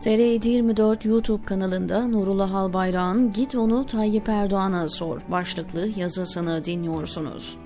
TRT 24 YouTube kanalında Nurullah Albayrak'ın Git onu Tayyip Erdoğan'a sor başlıklı yazısını dinliyorsunuz.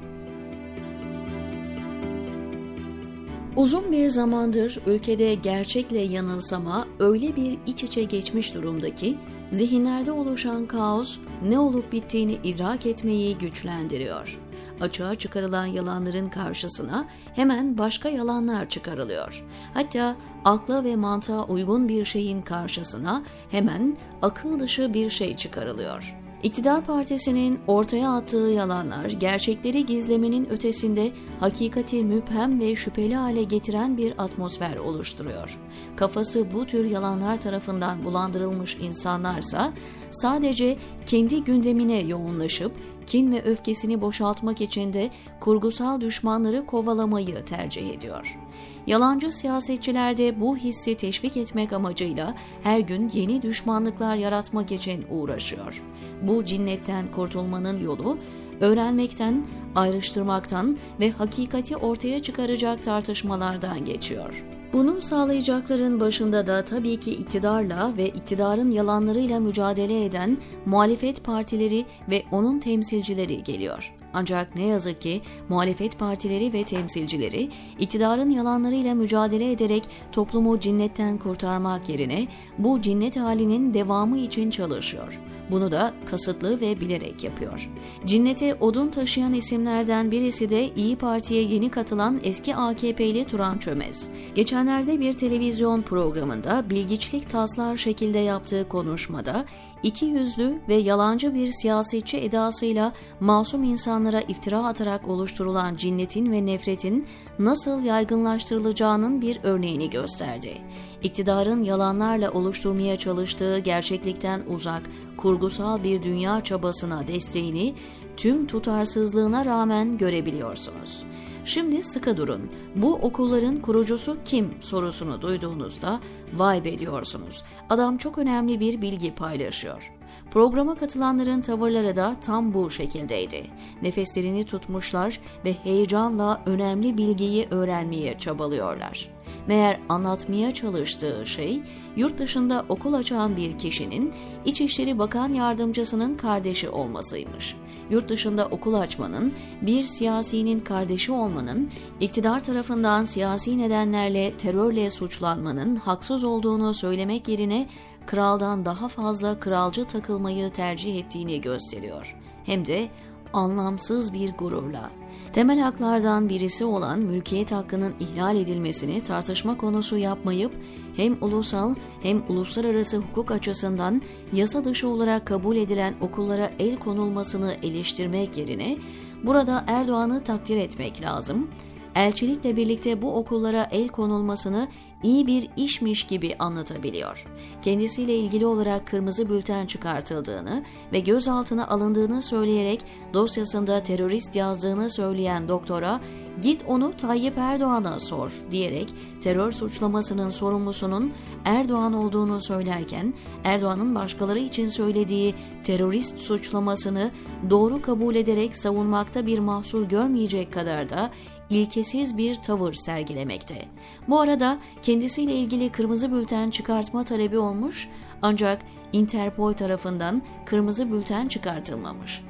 Uzun bir zamandır ülkede gerçekle yanılsama öyle bir iç içe geçmiş durumda ki zihinlerde oluşan kaos ne olup bittiğini idrak etmeyi güçlendiriyor. Açığa çıkarılan yalanların karşısına hemen başka yalanlar çıkarılıyor. Hatta akla ve mantığa uygun bir şeyin karşısına hemen akıl dışı bir şey çıkarılıyor. İktidar partisinin ortaya attığı yalanlar gerçekleri gizlemenin ötesinde hakikati müphem ve şüpheli hale getiren bir atmosfer oluşturuyor. Kafası bu tür yalanlar tarafından bulandırılmış insanlarsa sadece kendi gündemine yoğunlaşıp kin ve öfkesini boşaltmak için de kurgusal düşmanları kovalamayı tercih ediyor. Yalancı siyasetçiler de bu hissi teşvik etmek amacıyla her gün yeni düşmanlıklar yaratmak için uğraşıyor. Bu cinnetten kurtulmanın yolu öğrenmekten, ayrıştırmaktan ve hakikati ortaya çıkaracak tartışmalardan geçiyor. Bunu sağlayacakların başında da tabii ki iktidarla ve iktidarın yalanlarıyla mücadele eden muhalefet partileri ve onun temsilcileri geliyor. Ancak ne yazık ki muhalefet partileri ve temsilcileri iktidarın yalanlarıyla mücadele ederek toplumu cinnetten kurtarmak yerine bu cinnet halinin devamı için çalışıyor. Bunu da kasıtlı ve bilerek yapıyor. Cinnete odun taşıyan isimlerden birisi de İyi Parti'ye yeni katılan eski AKP'li Turan Çömez. Geçenlerde bir televizyon programında bilgiçlik taslar şekilde yaptığı konuşmada iki yüzlü ve yalancı bir siyasetçi edasıyla masum insanlara iftira atarak oluşturulan cinnetin ve nefretin nasıl yaygınlaştırılacağının bir örneğini gösterdi. İktidarın yalanlarla oluşturmaya çalıştığı gerçeklikten uzak, kurgusal bir dünya çabasına desteğini tüm tutarsızlığına rağmen görebiliyorsunuz. Şimdi sıkı durun. Bu okulların kurucusu kim sorusunu duyduğunuzda vay be diyorsunuz. Adam çok önemli bir bilgi paylaşıyor. Programa katılanların tavırları da tam bu şekildeydi. Nefeslerini tutmuşlar ve heyecanla önemli bilgiyi öğrenmeye çabalıyorlar. Meğer anlatmaya çalıştığı şey yurt dışında okul açan bir kişinin İçişleri Bakan Yardımcısının kardeşi olmasıymış. Yurt dışında okul açmanın, bir siyasinin kardeşi olmanın, iktidar tarafından siyasi nedenlerle terörle suçlanmanın haksız olduğunu söylemek yerine kraldan daha fazla kralcı takılmayı tercih ettiğini gösteriyor. Hem de anlamsız bir gururla. Temel haklardan birisi olan mülkiyet hakkının ihlal edilmesini tartışma konusu yapmayıp hem ulusal hem uluslararası hukuk açısından yasa dışı olarak kabul edilen okullara el konulmasını eleştirmek yerine burada Erdoğan'ı takdir etmek lazım. Elçilikle birlikte bu okullara el konulmasını iyi bir işmiş gibi anlatabiliyor. Kendisiyle ilgili olarak kırmızı bülten çıkartıldığını ve gözaltına alındığını söyleyerek dosyasında terörist yazdığını söyleyen doktora git onu Tayyip Erdoğan'a sor diyerek terör suçlamasının sorumlusunun Erdoğan olduğunu söylerken Erdoğan'ın başkaları için söylediği terörist suçlamasını doğru kabul ederek savunmakta bir mahsur görmeyecek kadar da ilkesiz bir tavır sergilemekte. Bu arada kendisiyle ilgili kırmızı bülten çıkartma talebi olmuş ancak Interpol tarafından kırmızı bülten çıkartılmamış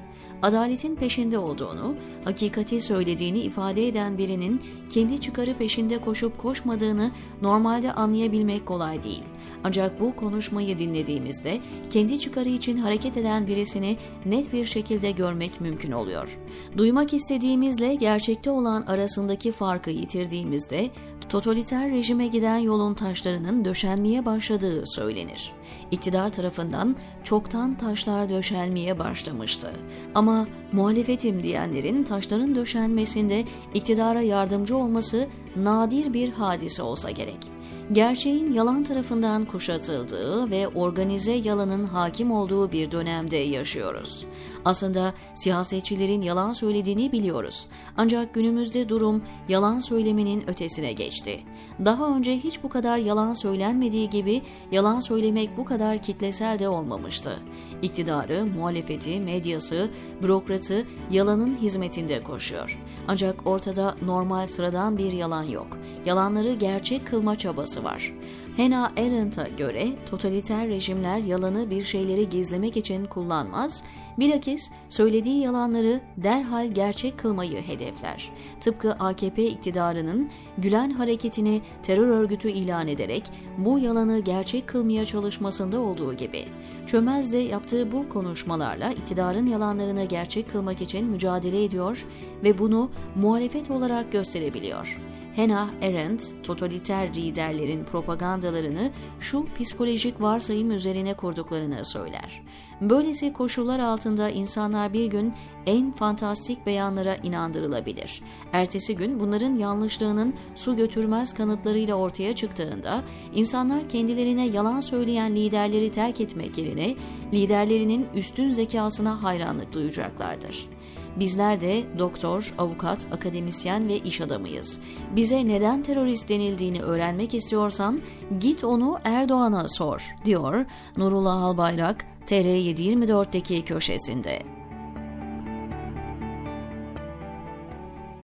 adaletin peşinde olduğunu, hakikati söylediğini ifade eden birinin kendi çıkarı peşinde koşup koşmadığını normalde anlayabilmek kolay değil. Ancak bu konuşmayı dinlediğimizde kendi çıkarı için hareket eden birisini net bir şekilde görmek mümkün oluyor. Duymak istediğimizle gerçekte olan arasındaki farkı yitirdiğimizde totaliter rejime giden yolun taşlarının döşenmeye başladığı söylenir. İktidar tarafından çoktan taşlar döşenmeye başlamıştı. Ama muhalefetim diyenlerin taşların döşenmesinde iktidara yardımcı olması nadir bir hadise olsa gerek gerçeğin yalan tarafından kuşatıldığı ve organize yalanın hakim olduğu bir dönemde yaşıyoruz. Aslında siyasetçilerin yalan söylediğini biliyoruz. Ancak günümüzde durum yalan söylemenin ötesine geçti. Daha önce hiç bu kadar yalan söylenmediği gibi yalan söylemek bu kadar kitlesel de olmamıştı. İktidarı, muhalefeti, medyası, bürokratı yalanın hizmetinde koşuyor. Ancak ortada normal sıradan bir yalan yok. Yalanları gerçek kılma çabası var. Hannah Arendt'a göre totaliter rejimler yalanı bir şeyleri gizlemek için kullanmaz, bilakis söylediği yalanları derhal gerçek kılmayı hedefler. Tıpkı AKP iktidarının Gülen hareketini terör örgütü ilan ederek bu yalanı gerçek kılmaya çalışmasında olduğu gibi. Çömez de yaptığı bu konuşmalarla iktidarın yalanlarını gerçek kılmak için mücadele ediyor ve bunu muhalefet olarak gösterebiliyor. Hannah Arendt, totaliter liderlerin propagandalarını şu psikolojik varsayım üzerine kurduklarını söyler. Böylesi koşullar altında insanlar bir gün en fantastik beyanlara inandırılabilir. Ertesi gün bunların yanlışlığının su götürmez kanıtlarıyla ortaya çıktığında insanlar kendilerine yalan söyleyen liderleri terk etmek yerine liderlerinin üstün zekasına hayranlık duyacaklardır. Bizler de doktor, avukat, akademisyen ve iş adamıyız. Bize neden terörist denildiğini öğrenmek istiyorsan git onu Erdoğan'a sor, diyor Nurullah Albayrak TR724'deki köşesinde.